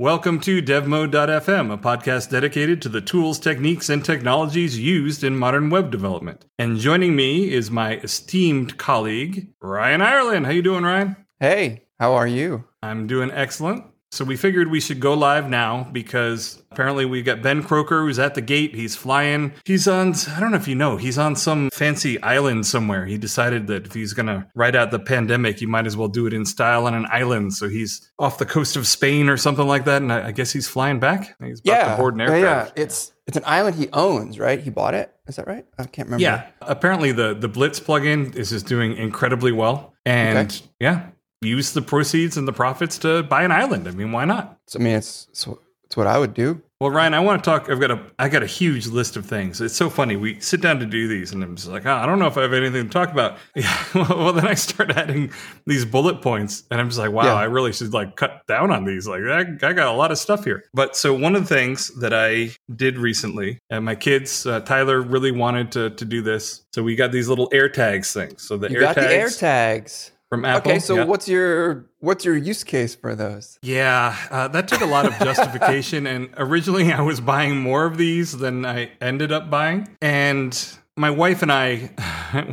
Welcome to DevMode.fm, a podcast dedicated to the tools, techniques, and technologies used in modern web development. And joining me is my esteemed colleague, Ryan Irelan. How you doing, Ryan? Hey, how are you? I'm doing excellent. So we figured we should go live now because apparently we've got Ben Croker who's at the gate. He's flying. He's on, I don't know if you know, he's on some fancy island somewhere. He decided that if he's going to ride out the pandemic, he might as well do it in style on an island. So he's off the coast of Spain or something like that. And I, I guess he's flying back. He's about yeah, to board an yeah, aircraft. yeah. It's it's an island he owns, right? He bought it. Is that right? I can't remember. Yeah. Apparently the, the Blitz plugin is just doing incredibly well. And Okay. yeah, use the proceeds and the profits to buy an island. I mean, why not? I mean, it's it's, it's what I would do. Well, Ryan, I want to talk. I've got a, I got a huge list of things. It's so funny. We sit down to do these, and I'm just like, oh, I don't know if I have anything to talk about. Yeah. Well, then I start adding these bullet points, and I'm just like, wow, Yeah. I really should like cut down on these. Like, I, I got a lot of stuff here. But so one of the things that I did recently, and my kids, uh, Tyler really wanted to to do this, so we got these little air tags things. So the You air got tags the air tags. From Apple. Okay, so yeah. what's your what's your use case for those? Yeah, uh, that took a lot of justification. and originally, I was buying more of these than I ended up buying. And my wife and I,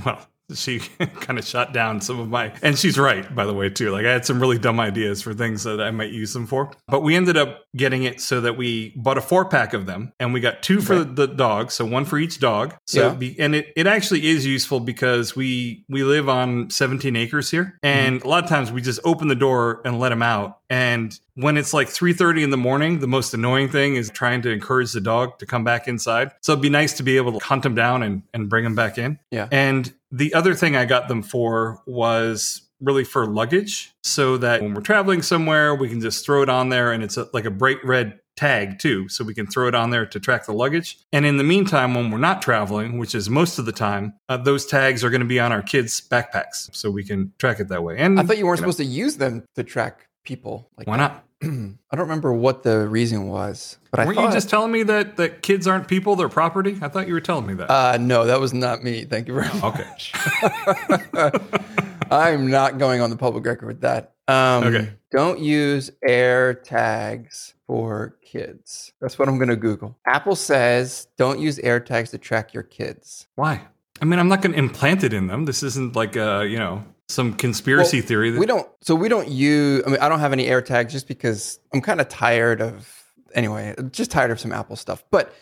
well, she kind of shot down some of my, and she's right, by the way, too. Like, I had some really dumb ideas for things that I might use them for. But we ended up getting it so that we bought a four pack of them and we got two for Okay. the dog. So one for each dog. So, Yeah. be, and it, it actually is useful because we, we live on 17 acres here. Mm-hmm. And a lot of times we just open the door and let them out. And when it's like 3.30 in the morning, the most annoying thing is trying to encourage the dog to come back inside. So it'd be nice to be able to hunt them down and, and bring them back in. Yeah. And the other thing I got them for was really for luggage so that when we're traveling somewhere, we can just throw it on there and it's a, like a bright red tag too. So we can throw it on there to track the luggage. And in the meantime, when we're not traveling, which is most of the time, uh, those tags are going to be on our kids' backpacks so we can track it that way. And I thought you weren't you know, supposed to use them to track people. Like why that. not? I don't remember what the reason was, but Weren't thought. you just telling me that, that kids aren't people, they're property? I thought you were telling me that. uh, no, that was not me. Thank you very much. okay. I'm not going on the public record with that. Um, Okay. Don't use air tags for kids. That's what I'm going to Google. Apple says don't use air tags to track your kids. Why? I mean, I'm not going to implant it in them. This isn't like a, you know, some conspiracy Well, theory. That, We don't. So we don't use. I mean, I don't have any air tags just because I'm kind of tired of. Anyway, just tired of some Apple stuff. But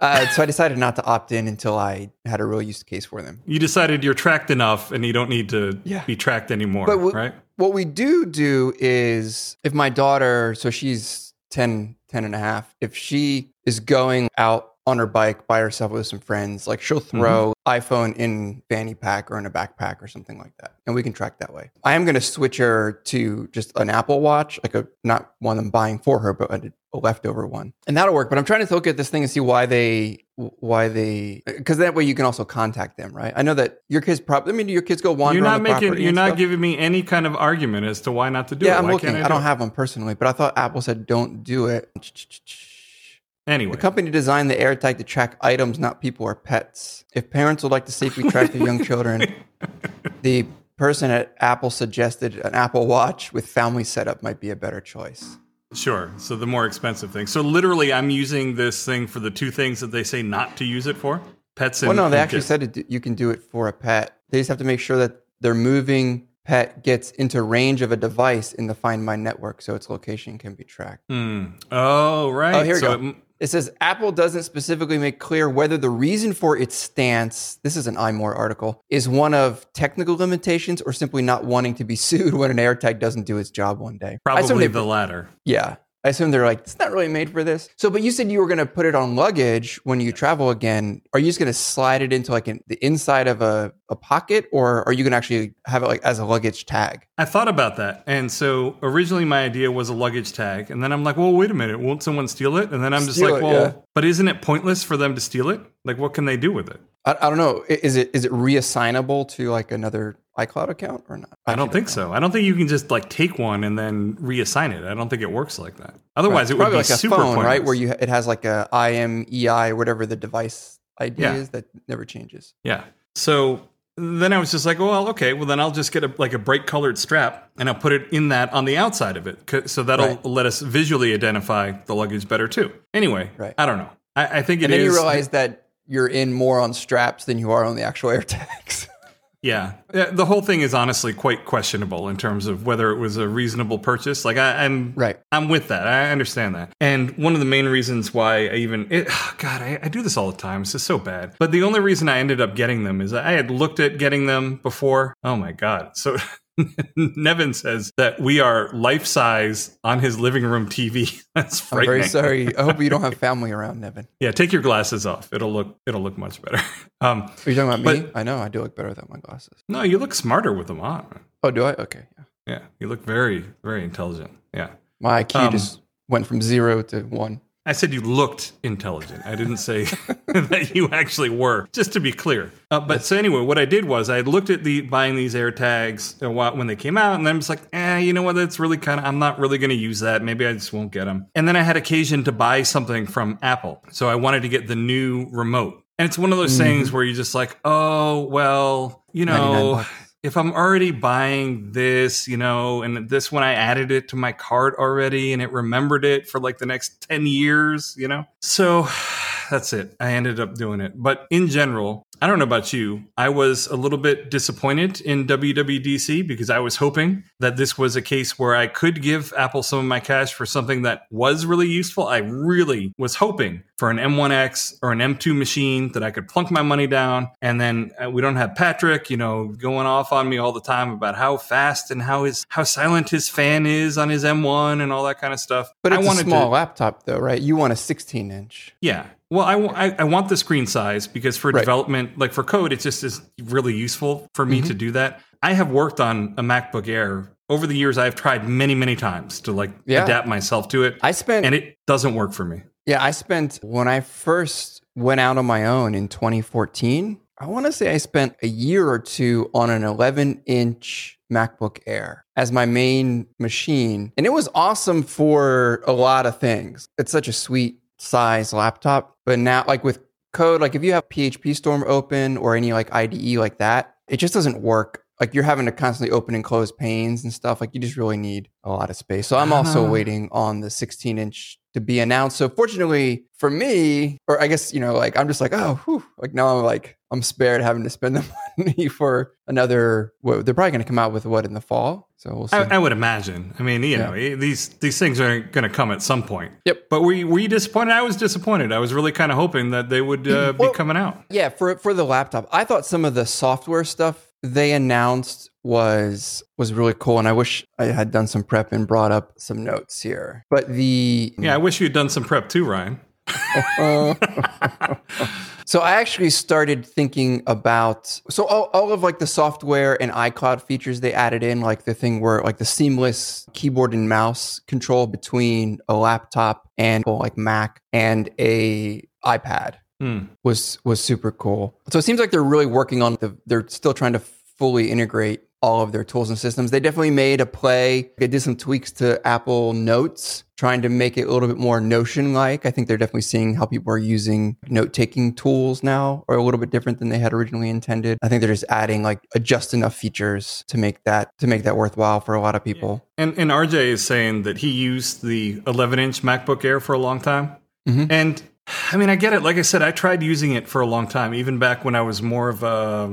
uh, so I decided not to opt in until I had a real use case for them. you decided you're tracked enough and you don't need to Yeah. be tracked anymore, But we- right? What we do do is if my daughter, so she's 10, 10 and a half, if she is going out on her bike by herself with some friends, like she'll mm-hmm. throw iPhone in fanny pack or in a backpack or something like that. And we can track that way. I am going to switch her to just an Apple Watch, like a not one I'm buying for her, but a, a leftover one. And that'll work. But I'm trying to look at this thing and see why they why they because that way you can also contact them, right? I know that your kids probably I mean your kids go wander You're not making, you're not stuff. giving me any kind of argument as to why not to do Yeah, it. I'm Why looking. can't I, I, don't do have one personally, but I thought Apple said don't do it. Anyway, The company designed the AirTag to track items, not people or pets. If parents would like to safely track their young children, the person at Apple suggested an Apple Watch with family setup might be a better choice. sure. So the more expensive thing. So literally, I'm using this thing for the two things that they say not to use it for pets and Well, no, they actually kids. said it, you can do it for a pet. They just have to make sure that their moving pet gets into range of a device in the Find My network, so its location can be tracked. Hmm. Oh, right. Oh, here we so go. it- It says Apple doesn't specifically make clear whether the reason for its stance, this is an iMore article, is one of technical limitations or simply not wanting to be sued when an AirTag doesn't do its job one day. Probably the latter. yeah. I assume they're like, it's not really made for this. So, but you said you were going to put it on luggage when you travel again. Are you just going to slide it into like an, the inside of a, a pocket or are you going to actually have it like as a luggage tag? I thought about that. And so originally my idea was a luggage tag. And then I'm like, well, wait a minute. Won't someone steal it? And then I'm just Steal like, it, well, yeah. but isn't it pointless for them to steal it? Like, what can they do with it? I, I don't know. Is it is it reassignable to like another iCloud account or not? I don't actually think so. I don't think you can just like take one and then reassign it. I don't think it works like that. Otherwise, It's it would be like a super phone, right? Where you it has like a IMEI, or whatever the device ID Yeah. is that never changes. Yeah. So then I was just like, well, okay, well then I'll just get a, like a bright colored strap and I'll put it in that on the outside of it, so that'll Right. let us visually identify the luggage better too. Anyway, Right. I don't know. I, I think it and then is- you realize that you're in more on straps than you are on the actual air tags. Yeah. The whole thing is honestly quite questionable in terms of whether it was a reasonable purchase. Like I, I'm, Right. I'm with that. I understand that. And one of the main reasons why I even, it, God, I, I do this all the time. It's just so bad. But the only reason I ended up getting them is I had looked at getting them before. Oh my God. So Nevin says that we are life size on his living room TV. That's frightening. I'm very sorry. I hope you don't have family around, Nevin. Yeah, take your glasses off. It'll look it'll look much better. Um, Are you talking about me? I know I do look better without my glasses. no, you look smarter with them on. Oh, do I? Okay. Yeah. Yeah, you look very very intelligent. Yeah. My IQ Um, just went from zero to one. I said you looked intelligent. I didn't say that you actually were, just to be clear. Uh, but so anyway, what I did was I looked at the buying these air tags when they came out, and I'm just like, eh, you know what? That's really kind of. I'm not really going to use that. Maybe I just won't get them. And then I had occasion to buy something from Apple, so I wanted to get the new remote. And it's one of those things where you're just like, oh well, you 99 know. If I'm already buying this, you know, and this one I added it to my cart already and it remembered it for like the next 10 years, you know? So that's it. I ended up doing it. But in general, I don't know about you. I was a little bit disappointed in WWDC because I was hoping that this was a case where I could give Apple some of my cash for something that was really useful. I really was hoping for an M1X or an M2 machine that I could plunk my money down. And then uh, we don't have Patrick, you know, going off on me all the time about how fast and how his how silent his fan is on his M1 and all that kind of stuff. But I it's a small to, laptop, though, right? You want a 16 inch. yeah. Well, I, I, I want the screen size because for Right. development, like for code, it just is really useful for me Mhm. to do that. I have worked on a MacBook Air over the years. I've tried many, many times to like Yeah. adapt myself to it, I spent, and it doesn't work for me. yeah, I spent when I first went out on my own in 2014. I want to say I spent a year or two on an 11 inch MacBook Air as my main machine. And it was awesome for a lot of things. It's such a sweet size laptop. But now, like with code, like if you have PHP Storm open or any like IDE like that, it just doesn't work. Like you're having to constantly open and close panes and stuff. Like you just really need a lot of space. So I'm also Ah. waiting on the 16 inch to be announced. So fortunately for me, or I guess, you know, like I'm just like, oh, whew, like now I'm like, I'm spared having to spend the money for another, what, they're probably going to come out with what in the fall. So we'll see. I, I would imagine. I mean, you know, eh, these these things are going to come at some point. Yep. But were you, were you disappointed? I was disappointed. I was really kind of hoping that they would uh, be coming out. Yeah, for for the laptop, I thought some of the software stuff they announced was was really cool, and I wish I had done some prep and brought up some notes here. But the Yeah, I wish you'd done some prep too, Ryan. so I actually started thinking about so all, all of like the software and iCloud features they added in, like the thing where like the seamless keyboard and mouse control between a laptop and well, like Mac and a iPad. Hmm. was was super cool. So it seems like they're really working on the they're still trying to fully integrate all of their tools and systems. They definitely made a play. They did some tweaks to Apple Notes, trying to make it a little bit more Notion like. I think they're definitely seeing how people are using note taking tools now are a little bit different than they had originally intended. I think they're just adding like just enough features to make that to make that worthwhile for a lot of people. And and RJ is saying that he used the 11 inch MacBook Air for a long time. Mhm. And I mean, I get it. Like I said, I tried using it for a long time, even back when I was more of a,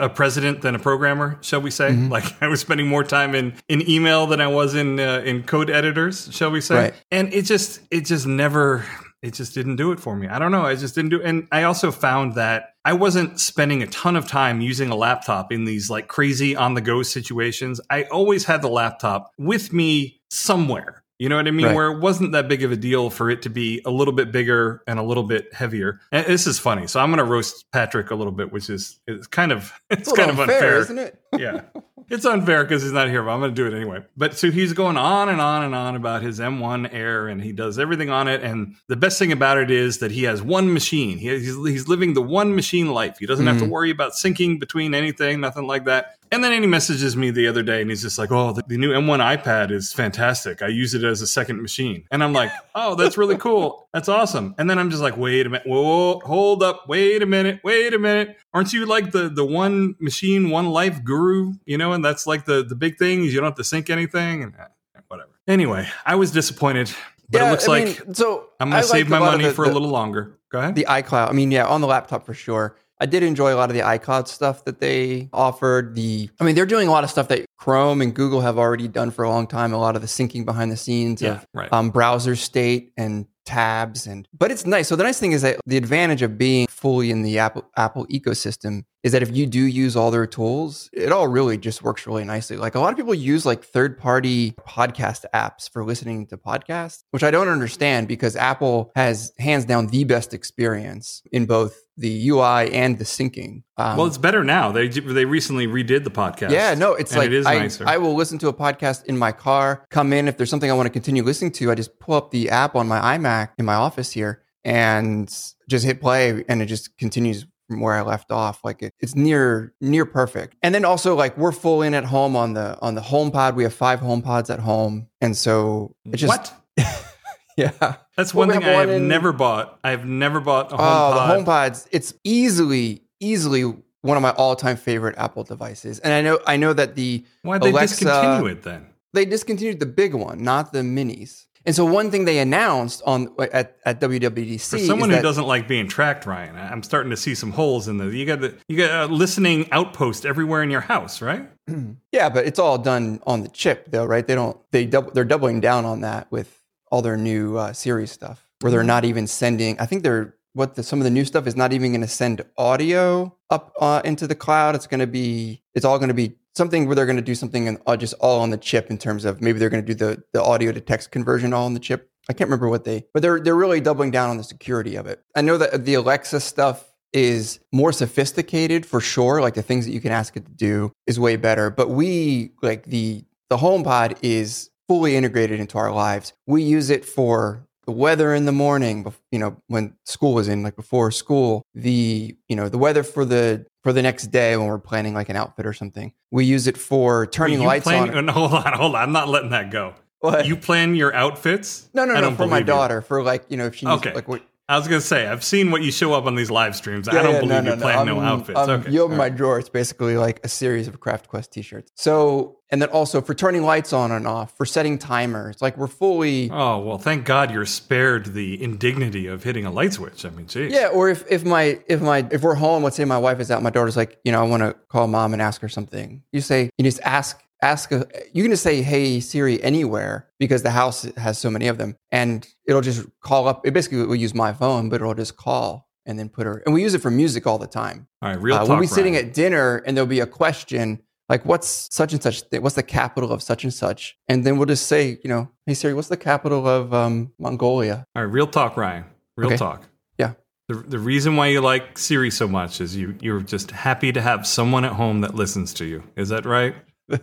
a president than a programmer, shall we say? Mhm. Like I was spending more time in, in email than I was in uh, in code editors, shall we say? Right. And it just it just never it just didn't do it for me. I don't know. I just didn't do. And I also found that I wasn't spending a ton of time using a laptop in these like crazy on the go situations. I always had the laptop with me somewhere. You know what I mean? Right. Where it wasn't that big of a deal for it to be a little bit bigger and a little bit heavier. And this is funny. So I'm going to roast Patrick a little bit, which is it's kind of it's, a kind of unfair, isn't it? yeah. It's unfair because he's not here, but I'm going to do it anyway. But so he's going on and on and on about his M1 Air and he does everything on it. And the best thing about it is that he has one machine. He, he's, he's living the one machine life. He doesn't have to Mhm. worry about syncing between anything, nothing like that. And then he messages me the other day and he's just like, oh, the, the new M1 iPad is fantastic. I use it as a second machine. And I'm like, oh, that's really cool. That's awesome. And then I'm just like, wait a minute. Whoa, hold up. Wait a minute. Wait a minute. Aren't you like the, the one machine, one life guru? You know, and that's like the, the big thing is you don't have to sync anything and eh, whatever. Anyway, I was disappointed. But it looks I like mean, so I'm going I to save my money the- for a little longer. Go ahead. the iCloud. I mean, yeah, on the laptop for sure. I did enjoy a lot of the iCloud stuff that they offered. The, I mean, they're doing a lot of stuff that Chrome and Google have already done for a long time. A lot of the syncing behind the scenes yeah, of right. um, browser state and tabs, and but it's nice. So the nice thing is that the advantage of being fully in the Apple Apple ecosystem is that if you do use all their tools, it all really just works really nicely. Like a lot of people use like third party podcast apps for listening to podcasts, which I don't understand because Apple has hands down the best experience in both the UI and the syncing. Um, well, it's better now. They they recently redid the podcast. yeah, no, it's like it is I, nicer. I will listen to a podcast in my car, come in. If there's something I want to continue listening to, I just pull up the app on my iMac in my office here and just hit play, and it just continues from where I left off. Like it, it's near near perfect. And then also like we're full in at home on the on the HomePod. We have five HomePods at home, and so it just what? yeah. That's one we thing I have in- never bought. I have never bought a Oh, HomePod. the HomePods. It's easily easily one of my all time favorite Apple devices, and I know I know that the Why'd they Alexa- discontinue it then? they discontinued the big one, not the minis. And so one thing they announced on at, at WWDC For someone who doesn't like being tracked, Ryan, I'm starting to see some holes in the. You got the you got a listening outpost everywhere in your house, right? yeah, but it's all done on the chip though, right? They don't they they're doubling down on that with all their new uh, Siri stuff, where they're not even sending. I think they're what the, some of the new stuff is not even going to send audio up uh, into the cloud. It's going to be it's all going to be something where they're going to do something in, uh, just all on the chip in terms of maybe they're going to do the the audio to text conversion all on the chip. I can't remember what they, but they're they're really doubling down on the security of it. I know that the Alexa stuff is more sophisticated for sure. Like the things that you can ask it to do is way better. But we like the the HomePod is fully integrated into our lives. We use it for the weather in the morning, you know, when school was in, like before school, the, you know, the weather for the, for the next day when we're planning like an outfit or something. We use it for turning lights plan, on. no, hold on, hold on. I'm not letting that go. What? You plan your outfits? no, no, no, for my believe you. daughter, for like, you know, if she needs, Okay. like, what, I was gonna say I've seen what you show up on these live streams. I don't yeah, believe you plan no I'm- outfits. I'm- okay, You open all my right. drawer. It's basically like a series of Craft Quest t-shirts. So, and then also for turning lights on and off, for setting timers. Like we're fully, Oh well, thank God you're spared the indignity of hitting a light switch. I mean, geez. yeah. Or if if my if my if we're home, let's say my wife is out, my daughter's like, you know, I want to call mom and ask her something. You say, you just ask ask. A, you can just say, hey Siri, anywhere because the house has so many of them, and it'll just call up. It basically will use my phone, but it'll just call and then put her. And we use it for music all the time. All right, real Uh, talk. we'll be sitting Ryan. at dinner and there'll be a question like, what's such and such? Thing? What's the capital of such and such? And then we'll just say, you know, hey Siri, what's the capital of um, Mongolia? All right, real talk, Ryan. Real Okay. talk. Yeah. The, the reason why you like Siri so much is you you're just happy to have someone at home that listens to you. Is that right?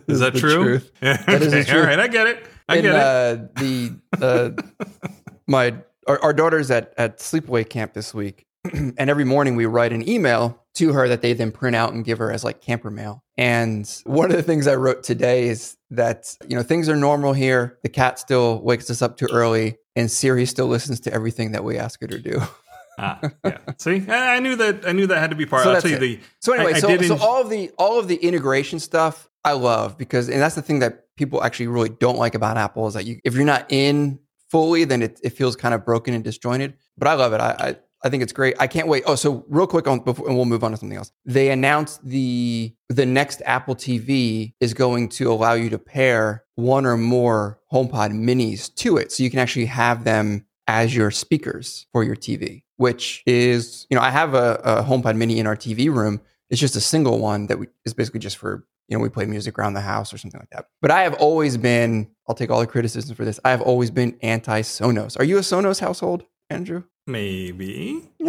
Is that true? That is the truth. All right, I get it. I get it. uh, the uh, my our, our daughter's at at sleepaway camp this week, and every morning we write an email to her that they then print out and give her as like camper mail. And one of the things I wrote today is that you know things are normal here. The cat still wakes us up too early, and Siri still listens to everything that we ask her to do. Ah, yeah. See, I, knew that. I knew that had to be part. So I'll tell you it. the. So anyway, I- so, so all of the all of the integration stuff I love because and that's the thing that people actually really don't like about Apple is that you if you're not in fully, then it, it feels kind of broken and disjointed. But I love it. I, I I think it's great. I can't wait. Oh, so real quick on before and we'll move on to something else. They announced the the next Apple TV is going to allow you to pair one or more HomePod minis to it. So you can actually have them as your speakers for your TV, which is, you know, I have a, a HomePod mini in our TV room. It's just a single one that we, is basically just for, you know, we play music around the house or something like that. But I have always been, I'll take all the criticism for this. I have always been anti Sonos. Are you a Sonos household, Andrew? Maybe.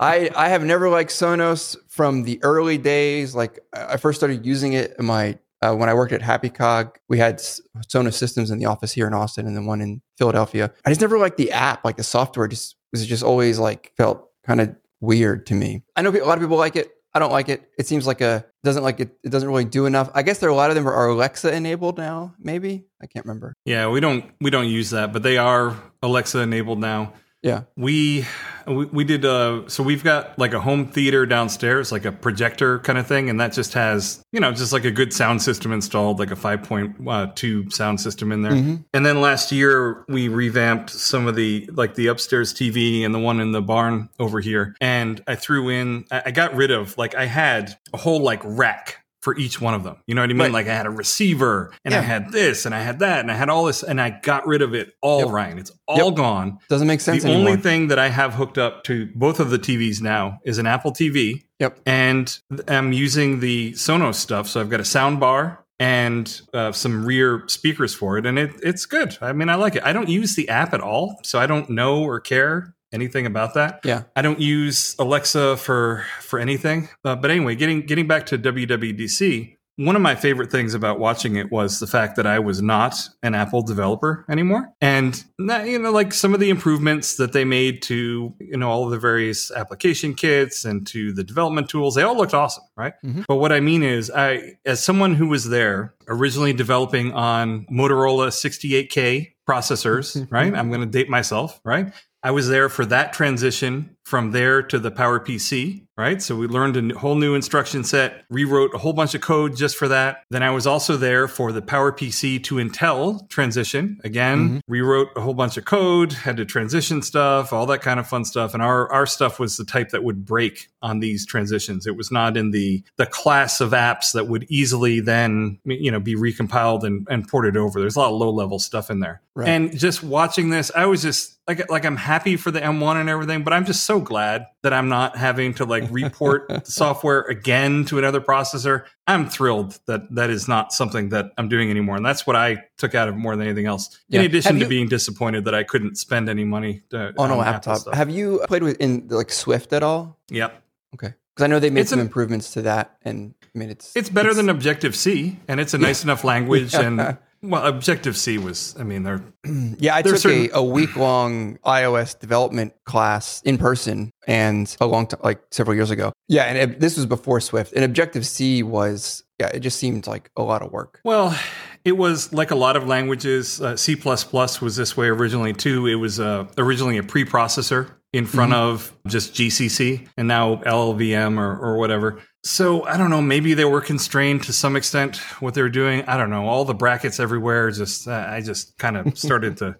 I I have never liked Sonos from the early days. Like I first started using it in my uh, when I worked at Happy Cog. We had Sonos systems in the office here in Austin, and then one in Philadelphia. I just never liked the app. Like the software just was just always like felt kind of weird to me. I know a lot of people like it. I don't like it. It seems like a doesn't like it. It doesn't really do enough. I guess there are a lot of them are Alexa enabled now. Maybe I can't remember. Yeah, we don't we don't use that, but they are Alexa enabled now. Yeah. We we, we did uh so we've got like a home theater downstairs, like a projector kind of thing, and that just has you know just like a good sound system installed, like a five point uh, two sound system in there. Mm-hmm. And then last year we revamped some of the like the upstairs TV and the one in the barn over here, and I threw in I, I got rid of like I had a whole like rack for each one of them. You know what I mean? Right. Like I had a receiver and I had this and I had that and I had all this and I got rid of it all, Yep. Ryan. It's all Yep. gone. Doesn't make sense the anymore. only thing that I have hooked up to both of the TVs now is an Apple TV. Yep. And I'm using the Sonos stuff. So I've got a sound bar and uh, some rear speakers for it. And it, it's good. I mean, I like it. I don't use the app at all. So I don't know or care anything about that. Yeah. I don't use Alexa for for anything. Uh, but anyway, getting getting back to WWDC, one of my favorite things about watching it was the fact that I was not an Apple developer anymore, and you know, like some of the improvements that they made to you know all of the various application kits and to the development tools, they all looked awesome, right? Mhm. But what I mean is, I as someone who was there originally developing on Motorola 68K processors, right? I'm going to date myself, right? I was there for that transition from there to the Power PC, right? So we learned a whole new instruction set, rewrote a whole bunch of code just for that. Then I was also there for the PowerPC to Intel transition. Again, mm-hmm. rewrote a whole bunch of code, had to transition stuff, all that kind of fun stuff. And our our stuff was the type that would break on these transitions. It was not in the the class of apps that would easily then you know be recompiled and, and ported over. There's a lot of low level stuff in there. Right. And just watching this, I was just like like I'm happy for the M1 and everything, but I'm just so glad that I'm not having to like report the software again to another processor. I'm thrilled that that is not something that I'm doing anymore, and that's what I took out of more than anything else. In addition Have to you- being disappointed that I couldn't spend any money to, oh, on a laptop. Have you played with in like Swift at all? Yep. Okay. Because I know they made It's some an- improvements to that, and I mean it's It's better it's- than Objective C, and it's a nice enough language. And well, Objective C was, I mean, they're Yeah, I took certain- a, a week long iOS development class in person and a long time, like several years ago. Yeah, and it, this was before Swift. And Objective C was, yeah, it just seemed like a lot of work. Well, it was like a lot of languages. Uh, C was this way originally too. It was uh, originally a preprocessor in front of just GCC and now LLVM or, or whatever. So I don't know. Maybe they were constrained to some extent what they were doing. I don't know. All the brackets everywhere. Just uh, I just kind of started to,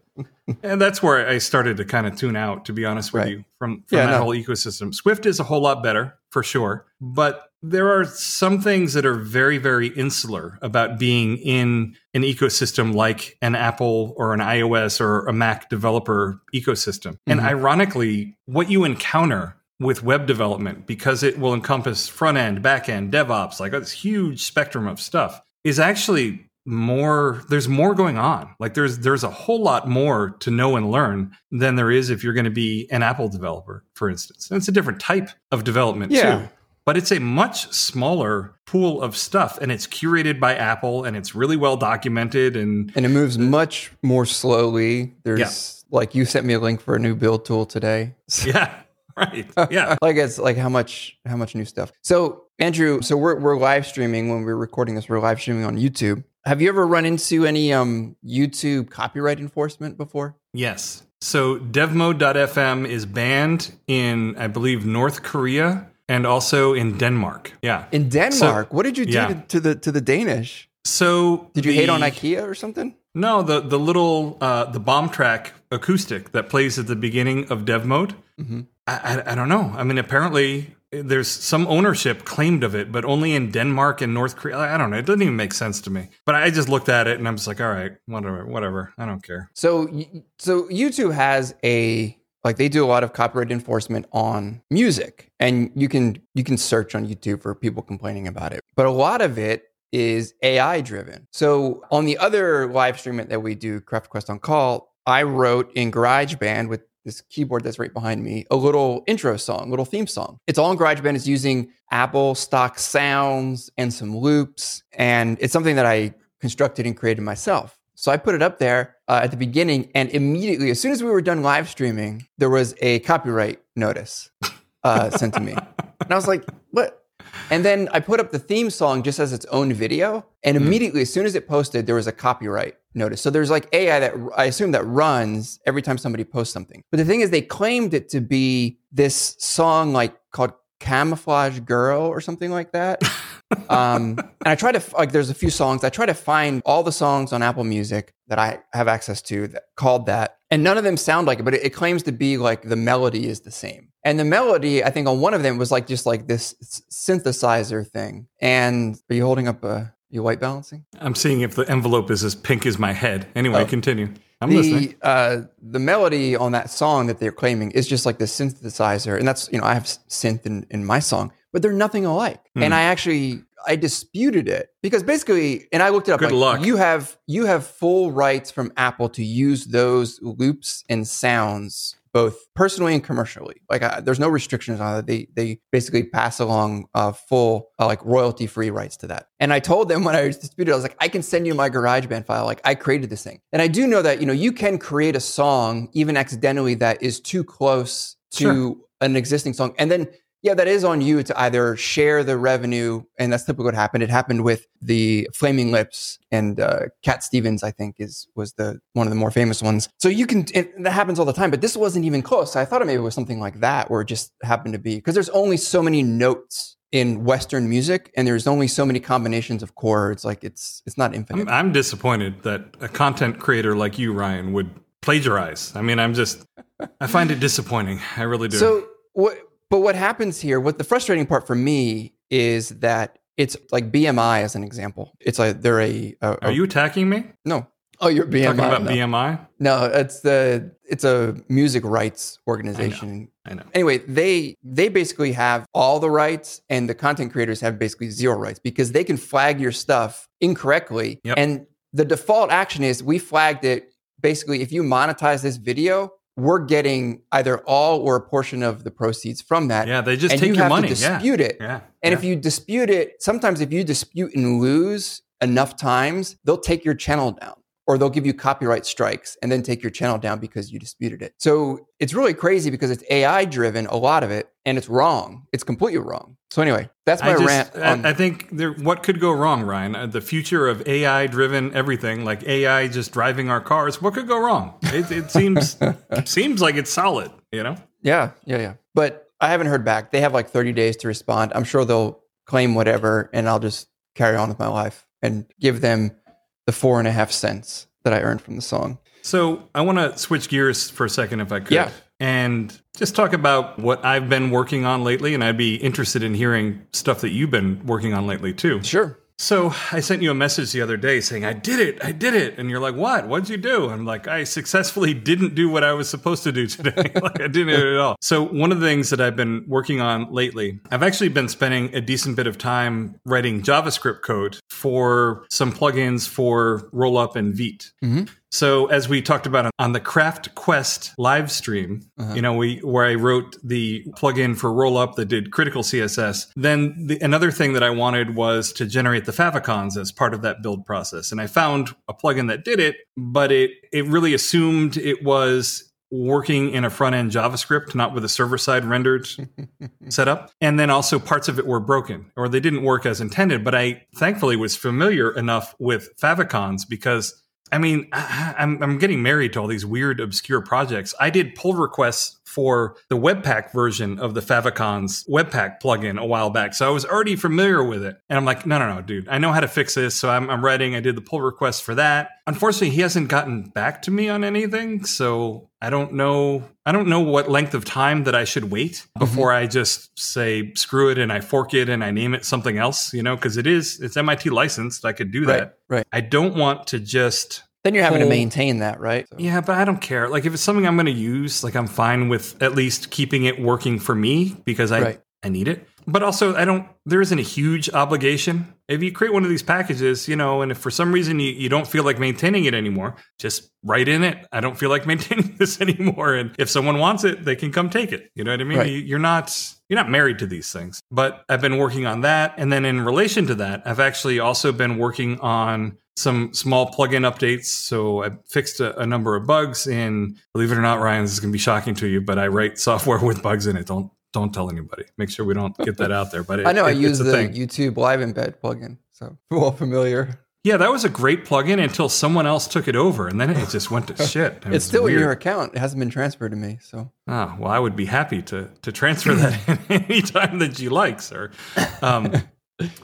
and that's where I started to kind of tune out. To be honest with Right. you, from from Yeah, that no. whole ecosystem, Swift is a whole lot better for sure. But there are some things that are very, very insular about being in an ecosystem like an Apple or an iOS or a Mac developer ecosystem. And Mhm. ironically, what you encounter with web development, because it will encompass front end, back end, DevOps, like this huge spectrum of stuff, is actually more there's more going on like there's there's a whole lot more to know and learn than there is if you're going to be an apple developer for instance and it's a different type of development Yeah. too but it's a much smaller pool of stuff and it's curated by apple and it's really well documented and And it moves much more slowly. There's like you sent me a link for a new build tool today. yeah right yeah like it's like how much how much new stuff. So Andrew, so we're we're live streaming when we're recording this. We're live streaming on YouTube. Have you ever run into any um YouTube copyright enforcement before? yes so devmode.fm is banned in i believe north korea and also in denmark yeah In Denmark, what did you do yeah. to, to the to the Danish? so Did you hate on IKEA or something? No, the the little uh, the bomb track acoustic that plays at the beginning of Dev Mode. Mhm. I, I I don't know. I mean, apparently there's some ownership claimed of it, but only in Denmark and North Korea. I don't know. It doesn't even make sense to me. But I just looked at it and I'm just like, all right, whatever, whatever. I don't care. So so YouTube has a like they do a lot of copyright enforcement on music and you can you can search on YouTube for people complaining about it. But a lot of it is AI driven. So on the other live stream that we do Craft Quest on call, I wrote in GarageBand with this keyboard that's right behind me, a little intro song, little theme song. It's all in GarageBand. It's using Apple stock sounds and some loops. And it's something that I constructed and created myself. So I put it up there uh, at the beginning, and immediately, as soon as we were done live streaming, there was a copyright notice uh, sent to me. And I was like, what? And then I put up the theme song just as its own video. And Hmm. immediately, as soon as it posted, there was a copyright notice. So there's like AI that I assume that runs every time somebody posts something. But the thing is, they claimed it to be this song like called Camouflage Girl or something like that. um, and I try to like, there's a few songs. I try to find all the songs on Apple Music that I have access to that called that, and none of them sound like it. But it, it claims to be like the melody is the same, and the melody I think on one of them was like just like this synthesizer thing. And are you holding up a you white balancing? I'm seeing if the envelope is as pink as my head. Anyway, Oh. continue. I'm listening. the uh, the melody on that song that they're claiming is just like the synthesizer, and that's you know I have synth in, in my song, but they're nothing alike. Hmm. And I actually I disputed it because basically, and I looked it up. Good like, luck. You have you have full rights from Apple to use those loops and sounds both personally and commercially. Like uh, there's no restrictions on it. They they basically pass along uh, full uh, like royalty free rights to that. And I told them when I disputed, I was like, I can send you my GarageBand file. Like I created this thing, and I do know that you know you can create a song even accidentally that is too close to Sure. an existing song, and then. Yeah, that is on you to either share the revenue, and that's typically what happened. It happened with the Flaming Lips and uh, Cat Stevens, I think, is was the one of the more famous ones. So you can it, that happens all the time, but this wasn't even close. I thought it maybe it was something like that, where it just happened to be because there's only so many notes in Western music, and there's only so many combinations of chords. Like it's it's not infinite. I'm, I'm disappointed that a content creator like you, Ryan, would plagiarize. I mean, I'm just, I find it disappointing. I really do. So what? But what happens here? What the frustrating part for me is that it's like BMI as an example. It's like they're a, a, Are you attacking me? no. Oh, you're BMI. Talking about no. BMI? No, it's the it's a music rights organization. I know. Anyway, they they basically have all the rights, and the content creators have basically zero rights because they can flag your stuff incorrectly. Yep. And the default action is we flagged it. Basically, if you monetize this video, we're getting either all or a portion of the proceeds from that. Yeah, they just and take you your have money. to dispute it. yeah. And yeah. if you dispute it, sometimes if you dispute and lose enough times, they'll take your channel down or they'll give you copyright strikes and then take your channel down because you disputed it. So it's really crazy because it's AI driven, a lot of it, and it's wrong. It's completely wrong. So anyway, that's my I just, rant. on- I, I think there, what could go wrong, Ryan? Uh, The future of AI driven everything, like AI just driving our cars. What could go wrong? It, it seems seems like it's solid. You know. yeah, yeah, yeah. But I haven't heard back. They have like 30 days to respond. I'm sure they'll claim whatever and I'll just carry on with my life and give them the four and a half cents that I earned from the song. So I want to switch gears for a second, if I could, Yeah. And just talk about what I've been working on lately. And I'd be interested in hearing stuff that you've been working on lately too. Sure. So I sent you a message the other day saying, I did it, I did it. And you're like, what? What'd you do? I'm like, I successfully didn't do what I was supposed to do today. like I didn't do it at all. So one of the things that I've been working on lately, I've actually been spending a decent bit of time writing JavaScript code for some plugins for Rollup and Vite. Mhm. So as we talked about on the Craft Quest live stream, Uh-huh. you know, we where I wrote the plugin for Rollup that did critical CSS. Then the, another thing that I wanted was to generate the favicons as part of that build process, and I found a plugin that did it, but it it really assumed it was working in a front end JavaScript, not with a server side rendered setup. And then also parts of it were broken or they didn't work as intended. But I thankfully was familiar enough with favicons because I mean, I- I'm, I'm getting married to all these weird, obscure projects. I did pull requests for the Webpack version of the Favicons Webpack plugin a while back. So I was already familiar with it. And I'm like, no, no, no, dude, I know how to fix this. So I'm, I'm writing, I did the pull request for that. Unfortunately, he hasn't gotten back to me on anything. So I don't know. I don't know what length of time that I should wait mm-hmm. before I just say screw it and I fork it and I name it something else, you know, because it is, it's MIT licensed. I could do Right. that. Right. I don't want to just Then you're having to maintain that, right? So- yeah, but I don't care. Like if it's something I'm going to use, like I'm fine with at least keeping it working for me because I Right. I need it. But also I don't there isn't a huge obligation. If you create one of these packages, you know, and if for some reason you, you don't feel like maintaining it anymore, just write in it. I don't feel like maintaining this anymore. And if someone wants it, they can come take it. You know what I mean? Right. You, you're not you're not married to these things. But I've been working on that. And then in relation to that, I've actually also been working on some small plugin updates. So I fixed a, a number of bugs in, believe it or not, Ryan, this is going to be shocking to you, but I write software with bugs in it. Don't don't tell anybody. Make sure we don't get that out there. But it, I know I it- use it's the thing. YouTube Live Embed plugin, so well familiar. Yeah, that was a great plugin until someone else took it over, and then it just went to shit. It It's still in weird. your account. It hasn't been transferred to me, so ah, well, I would be happy to to transfer that anytime that you like, sir. Um,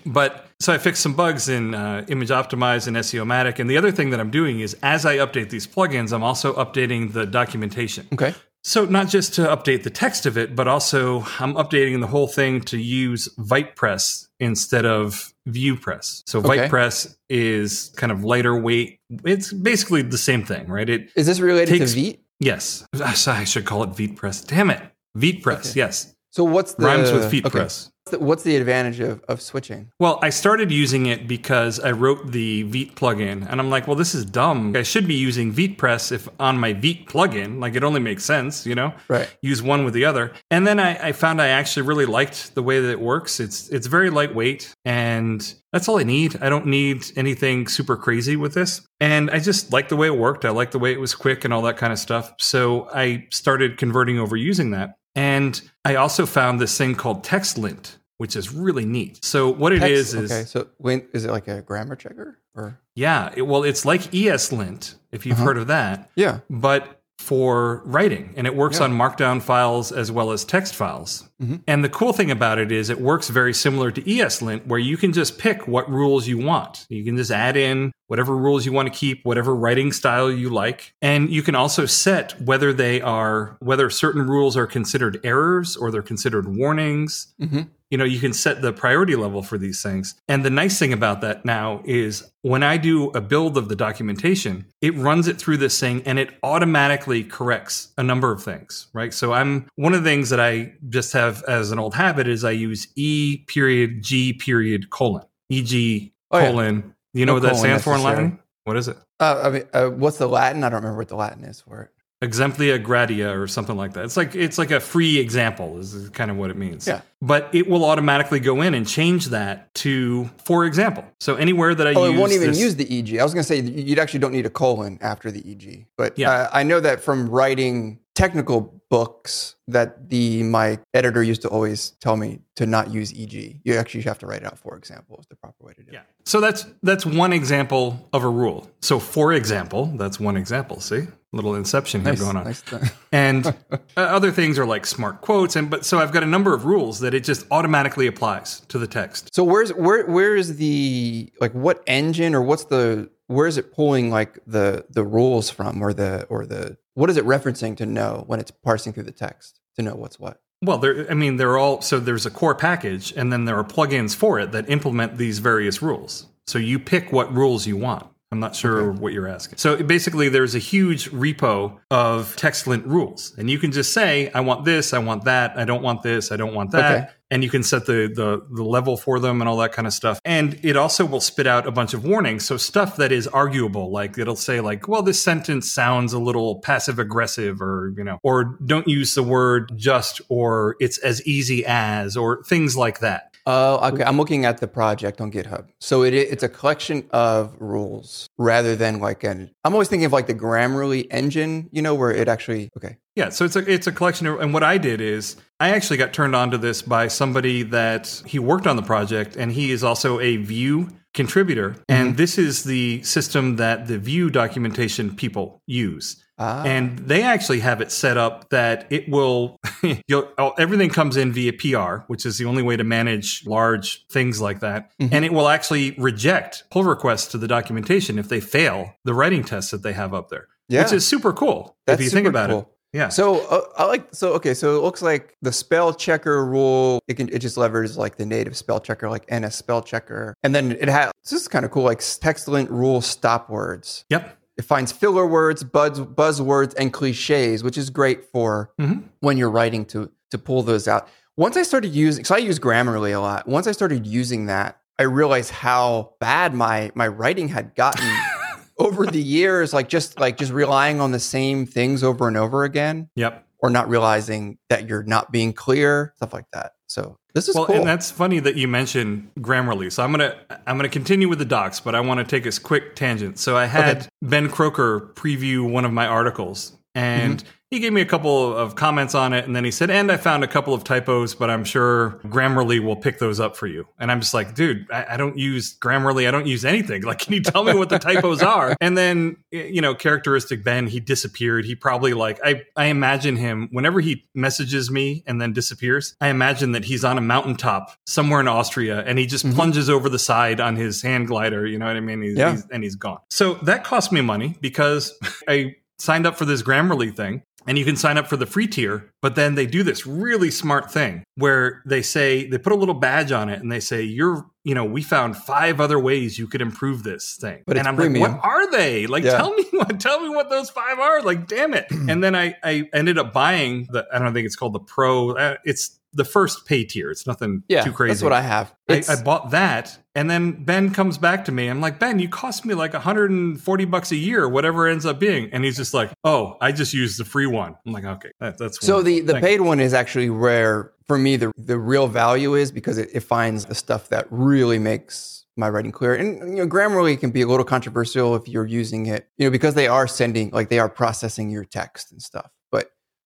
but so I fixed some bugs in uh, Image Optimize and SEO-matic, and the other thing that I'm doing is as I update these plugins, I'm also updating the documentation. okay. So not just to update the text of it, but also I'm updating the whole thing to use VitePress instead of VuePress. So Okay. VitePress is kind of lighter weight. It's basically the same thing, right? It Is this related Takes- to Vite? yes, I should call it VitePress. Damn it, VitePress. Okay. Yes, So what's the rhymes with okay. VitePress. The- What's the advantage of, of switching? Well, I started using it because I wrote the Vite plugin, and I'm like, well, this is dumb. I should be using VitePress if on my Vite plugin. Like, it only makes sense, you know? Right. Use one with the other. And then I, I found I actually really liked the way that it works. It's it's very lightweight, and that's all I need. I don't need anything super crazy with this. And I just like the way it worked. I like the way it was quick and all that kind of stuff. So I started converting over using that. And I also found this thing called TextLint, which is really neat. So what it is Text- is okay. So when is it like a grammar checker or yeah, it, well, it's like ESLint if you've Uh-huh. heard of that, yeah? but for writing, and it works Yeah. on Markdown files as well as text files. Mhm. And the cool thing about it is it works very similar to ESLint, where you can just pick what rules you want. You can just add in whatever rules you want to keep, whatever writing style you like, and you can also set whether they are whether certain rules are considered errors or they're considered warnings Mm-hmm. you know, you can set the priority level for these things. And the nice thing about that now is when I do a build of the documentation, it runs it through this thing and it automatically corrects a number of things, right? So I'm one of the things that I just have as an old habit is I use E period G period colon, EG Oh, yeah. You know No what that stands for in. Latin? What is it? Uh, I mean, uh, what's the Latin? I don't remember what the Latin is for it. exemplia gratia or something like that. It's like it's like a free example is kind of what it means. Yeah. But it will automatically go in and change that to for example. So anywhere that I Oh, use it won't even this- use the EG. I was going to say you actually don't need a colon after the EG, but Yeah. uh, I know that from writing technical books that the my editor used to always tell me to not use EG. You actually have to write it out. For example, is the proper way to do it. Yeah. So that's that's one example of a rule. So for example, that's one example. See, little inception here Nice, going on. nice And uh, other things are like smart quotes, and but so I've got a number of rules that it just automatically applies to the text. So where's where where is the like what engine or what's the where is it pulling like the the rules from or the or the what is it referencing to know when it's parsing through the text to know what's what? Well, there. I mean, they're all. So there's a core package, and then there are plugins for it that implement these various rules. So you pick what rules you want. I'm not sure what you're asking. So basically, there's a huge repo of TextLint rules, and you can just say, "I want this, I want that, I don't want this, I don't want that," Okay. and you can set the, the the level for them and all that kind of stuff. And it also will spit out a bunch of warnings. So stuff that is arguable, like it'll say, like, "Well, this sentence sounds a little passive aggressive," or you know, or don't use the word just, or it's as easy as, or things like that. Oh, okay. I'm looking at the project on GitHub. So it it's a collection of rules rather than like an. I'm always thinking of like the Grammarly engine, you know, where it actually. Okay. Yeah, so it's a it's a collection of, and what I did is I actually got turned on to this by somebody that he worked on the project, and he is also a Vue contributor, and mm-hmm. this is the system that the Vue documentation people use. Ah. And they actually have it set up that it will, you'll, oh, everything comes in via PR, which is the only way to manage large things like that. Mhm. And it will actually reject pull requests to the documentation if they fail the writing tests that they have up there, yeah. which is super cool That's if you think about it. Yeah. So uh, I like so okay. So it looks like the spell checker rule. It can it just leverages like the native spell checker, like NS spell checker, and then it has this is kind of cool. Like TextLint rule stop words. Yep. It finds filler words, buzz buzzwords, and cliches, which is great for Mhm. when you're writing to to pull those out. Once I started using, so I use Grammarly a lot. Once I started using that, I realized how bad my my writing had gotten over the years. Like just like just relying on the same things over and over again Yep. or not realizing that you're not being clear, stuff like that. So this is Well, cool. and that's funny that you mentioned Grammarly. So I'm gonna I'm gonna continue with the docs, but I want to take a quick tangent. So I had Okay. Ben Croker preview one of my articles, and Mm-hmm. He gave me a couple of comments on it, and then he said, "And I found a couple of typos, but I'm sure Grammarly will pick those up for you." And I'm just like, "Dude, I, I don't use Grammarly. I don't use anything. Like, can you tell me what the typos are?" And then, you know, characteristic Ben, he disappeared. He probably like I I imagine him whenever he messages me and then disappears. I imagine that he's on a mountaintop somewhere in Austria, and he just Mhm. plunges over the side on his hand glider. You know what I mean? He's, Yeah. he's, and he's gone. So that cost me money because I signed up for this Grammarly thing. And you can sign up for the free tier, but then they do this really smart thing where they say they put a little badge on it and they say you're, you know, we found five other ways you could improve this thing. But and I'm premium. like, what are they? Like, Yeah. tell me what, tell me what those five are. Like, damn it! and then I, I ended up buying the. I don't think it's called the Pro. Uh, It's the first pay tier. It's nothing Yeah, too crazy. that's what I have. I, I bought that, and then Ben comes back to me. I'm like, Ben, you cost me like 140 bucks a year, whatever it ends up being. And he's just like, Oh, I just used the free one. I'm like, Okay, that, that's so one. the the Thank- paid one is actually where for me the the real value is because it, it finds the stuff that really makes my writing clear. And you know, Grammarly can be a little controversial if you're using it, you know, because they are sending like they are processing your text and stuff.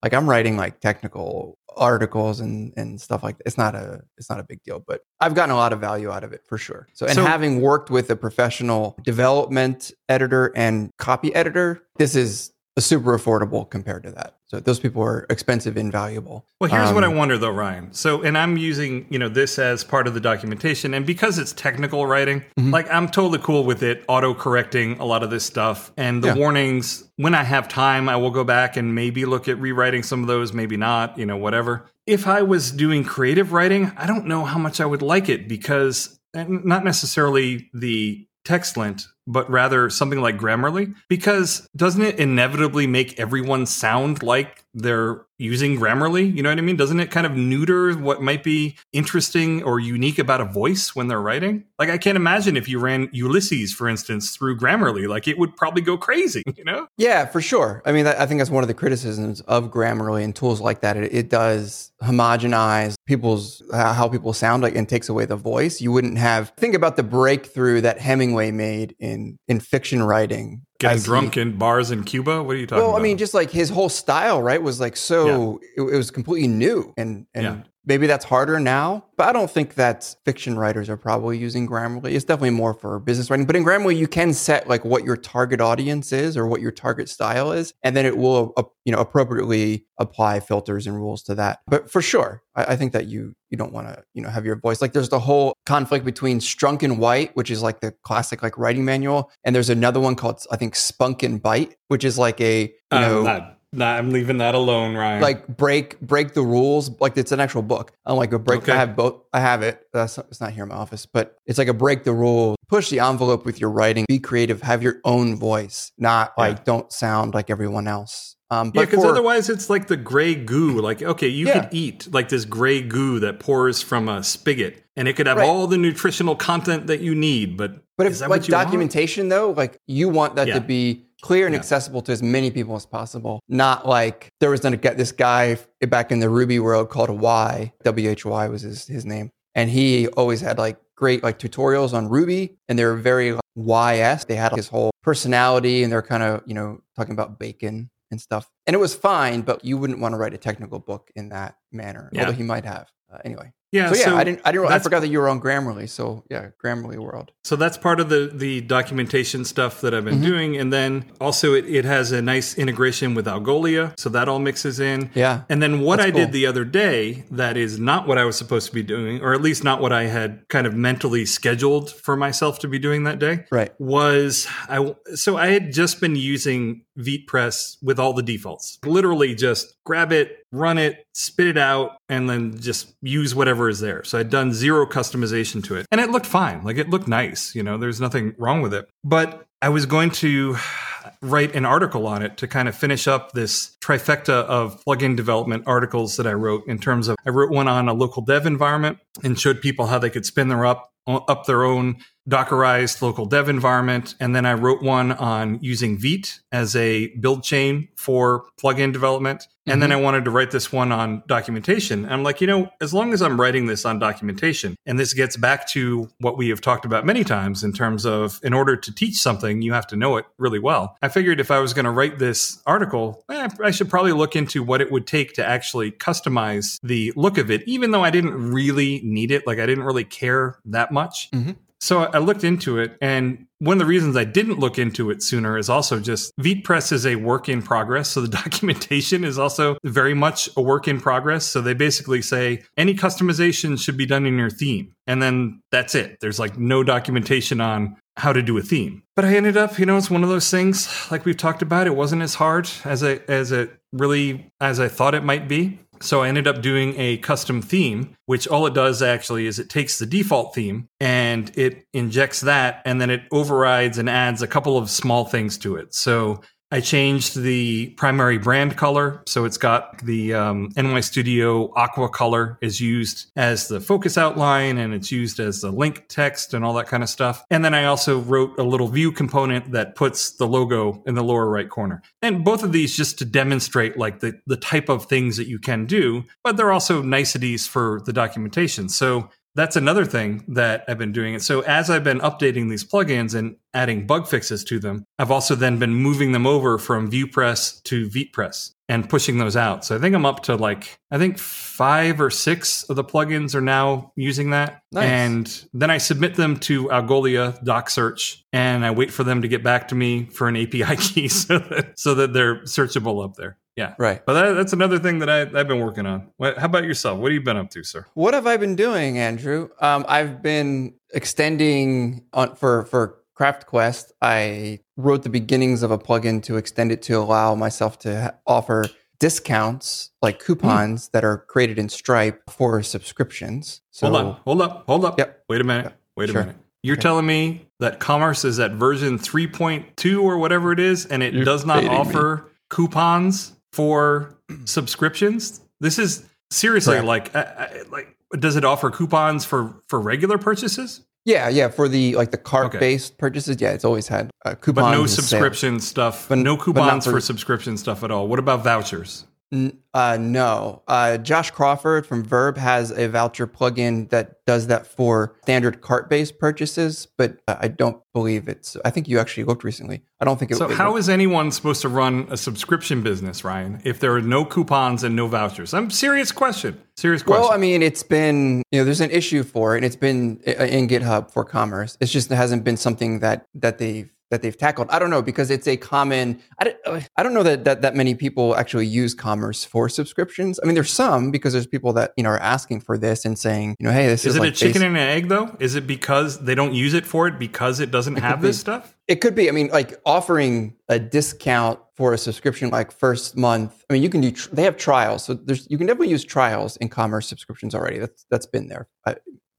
Like I'm writing like technical articles and and stuff like that. It's not a it's not a big deal, but I've gotten a lot of value out of it for sure. So and So- having worked with a professional development editor and copy editor, this is super affordable compared to that. So those people are expensive and valuable. Well, here's what I Um, wonder though, Ryan. So, and I'm using, you know, this as part of the documentation. And because it's technical writing, Mhm. like I'm totally cool with it auto correcting a lot of this stuff. And the Yeah. warnings, when I have time, I will go back and maybe look at rewriting some of those, maybe not, you know, whatever. If I was doing creative writing, I don't know how much I would like it because and not necessarily the TextLint, but rather something like Grammarly, because doesn't it inevitably make everyone sound like they're using Grammarly? You know what I mean? Doesn't it kind of neuter what might be interesting or unique about a voice when they're writing? Like, I can't imagine if you ran Ulysses, for instance, through Grammarly, like it would probably go crazy, you know? Yeah, for sure. I mean, I think that's one of the criticisms of Grammarly and tools like that. It, it does homogenize people's how people sound like and takes away the voice. You wouldn't have think about the breakthrough that Hemingway made in in fiction writing. Getting as he- drunk in bars in Cuba? What are you talking well, about? I mean, just like his whole style, right, was like so. It, it was completely new, and and Yeah. Maybe that's harder now. But I don't think that fiction writers are probably using Grammarly. It's definitely more for business writing. But in Grammarly, you can set like what your target audience is or what your target style is, and then it will, uh, you know, appropriately apply filters and rules to that. But for sure, I, I think that you you don't want to you know have your voice like there's the whole conflict between Strunk and White, which is like the classic like writing manual, and there's another one called I think Spunk and Bite, which is like a you I'm know not, not- I'm leaving that alone, Ryan. like break break the rules like it's an actual book i'm like a break Okay. i have both i have it that's it's not here in my office but it's like a break the rule push the envelope with your writing be creative have your own voice not like don't sound like everyone else um Yeah, because otherwise it's like the gray goo. Like, okay, you Yeah. could eat like this gray goo that pours from a spigot, and it could have Right. all the nutritional content that you need. But but if like what you want? documentation though like you want that Yeah. to be clear and Yeah. accessible to as many people as possible. Not like there was gonna get this guy back in the ruby world called y why was his, his name. And he always had like great like tutorials on ruby and they were very like, ys they had like, his whole personality and they're kind of you know talking about bacon and stuff. And it was fine but you wouldn't want to write a technical book in that manner Yeah. although he might have. Uh, anyway yeah, so yeah so i didn't i didn't i forgot that you were on grammarly so yeah grammarly world So that's part of the the documentation stuff that I've been Mhm. doing, and then also it, it has a nice integration with Algolia, so that all mixes in. yeah And then what That's I did the other day that is not what I was supposed to be doing, or at least not what I had kind of mentally scheduled for myself to be doing that day. right was I so I had just been using VitePress with all the defaults. Literally just grab it, run it, spit it out, and then just use whatever is there. So I'd done zero customization to it. And it looked fine. Like it looked nice, you know, there's nothing wrong with it. But I was going to write an article on it to kind of finish up this trifecta of plugin development articles that I wrote in terms of I wrote one on a local dev environment and showed people how they could spin their up up their own Dockerized local dev environment. And then I wrote one on using Vite as a build chain for plugin development. And then I wanted to write this one on documentation. I'm like, you know, as long as I'm writing this on documentation, and this gets back to what we have talked about many times in terms of in order to teach something, you have to know it really well. I figured if I was going to write this article, eh, I should probably look into what it would take to actually customize the look of it, even though I didn't really need it. Like, I didn't really care that much. Mhm. So I looked into it, and one of the reasons I didn't look into it sooner is also just VitePress is a work in progress. So the documentation is also very much a work in progress. So they basically say any customization should be done in your theme. And then that's it. There's like no documentation on how to do a theme. But I ended up, you know, it's one of those things like we've talked about. It wasn't as hard as I as it really as I thought it might be. So I ended up doing a custom theme, which all it does actually is it takes the default theme and it injects that and then it overrides and adds a couple of small things to it. So I changed the primary brand color. So it's got the um, NY Studio Aqua color is used as the focus outline and it's used as the link text and all that kind of stuff. And then I also wrote a little Vue component that puts the logo in the lower right corner. And both of these just to demonstrate like the, the type of things that you can do, but they're also niceties for the documentation. So that's another thing that I've been doing. And so as I've been updating these plugins and adding bug fixes to them, I've also then been moving them over from VuePress to VitePress and pushing those out. So I think I'm up to like I think five or six of the plugins are now using that. Nice. And then I submit them to Algolia Doc Search and I wait for them to get back to me for an API key so that so that they're searchable up there. Yeah. Right. But that, that's another thing that I, I've been working on. What, how about yourself? What have you been up to, sir? What have I been doing, Andrew? Um, I've been extending on for for Craft Quest. I wrote the beginnings of a plugin to extend it to allow myself to offer discounts like coupons that are created in Stripe for subscriptions. So hold on, hold up, hold up. Yep. Wait a minute. Wait Sure. a minute. You're Okay. telling me that Commerce is at version 3.2 or whatever it is, and it You're does not baiting me. offer coupons for subscriptions? This is seriously Correct. like, I, I, like, does it offer coupons for for regular purchases, yeah, yeah, for the like the cart Okay. based purchases, yeah, it's always had uh, coupons. but no and sales. subscription stuff? But- no but coupons for, for- subscription stuff at all. What about vouchers? Uh, no. Uh, Josh Crawford from Verb has a voucher plugin that does that for standard cart based purchases, but uh, I don't believe it's. I think you actually looked recently. I don't think it. So it how is anyone supposed to run a subscription business, Ryan, if there are no coupons and no vouchers? I'm serious question. Serious question. Well, I mean, it's been you know, there's an issue for it, and it's been in GitHub for commerce. It's just it hasn't been something that that they've that they've tackled. I don't know because it's a common. I don't, I don't know that, that that many people actually use commerce for subscriptions. I mean, there's some because there's people that you know are asking for this and saying, you know, hey, this is, Is it like a chicken and an egg though? Is it because they don't use it for it because it doesn't have be. this stuff? It could be. I mean, like offering a discount for a subscription, like first month. I mean, you can do. Tr- they have trials, so there's you can definitely use trials in commerce subscriptions already. That's that's been there. uh,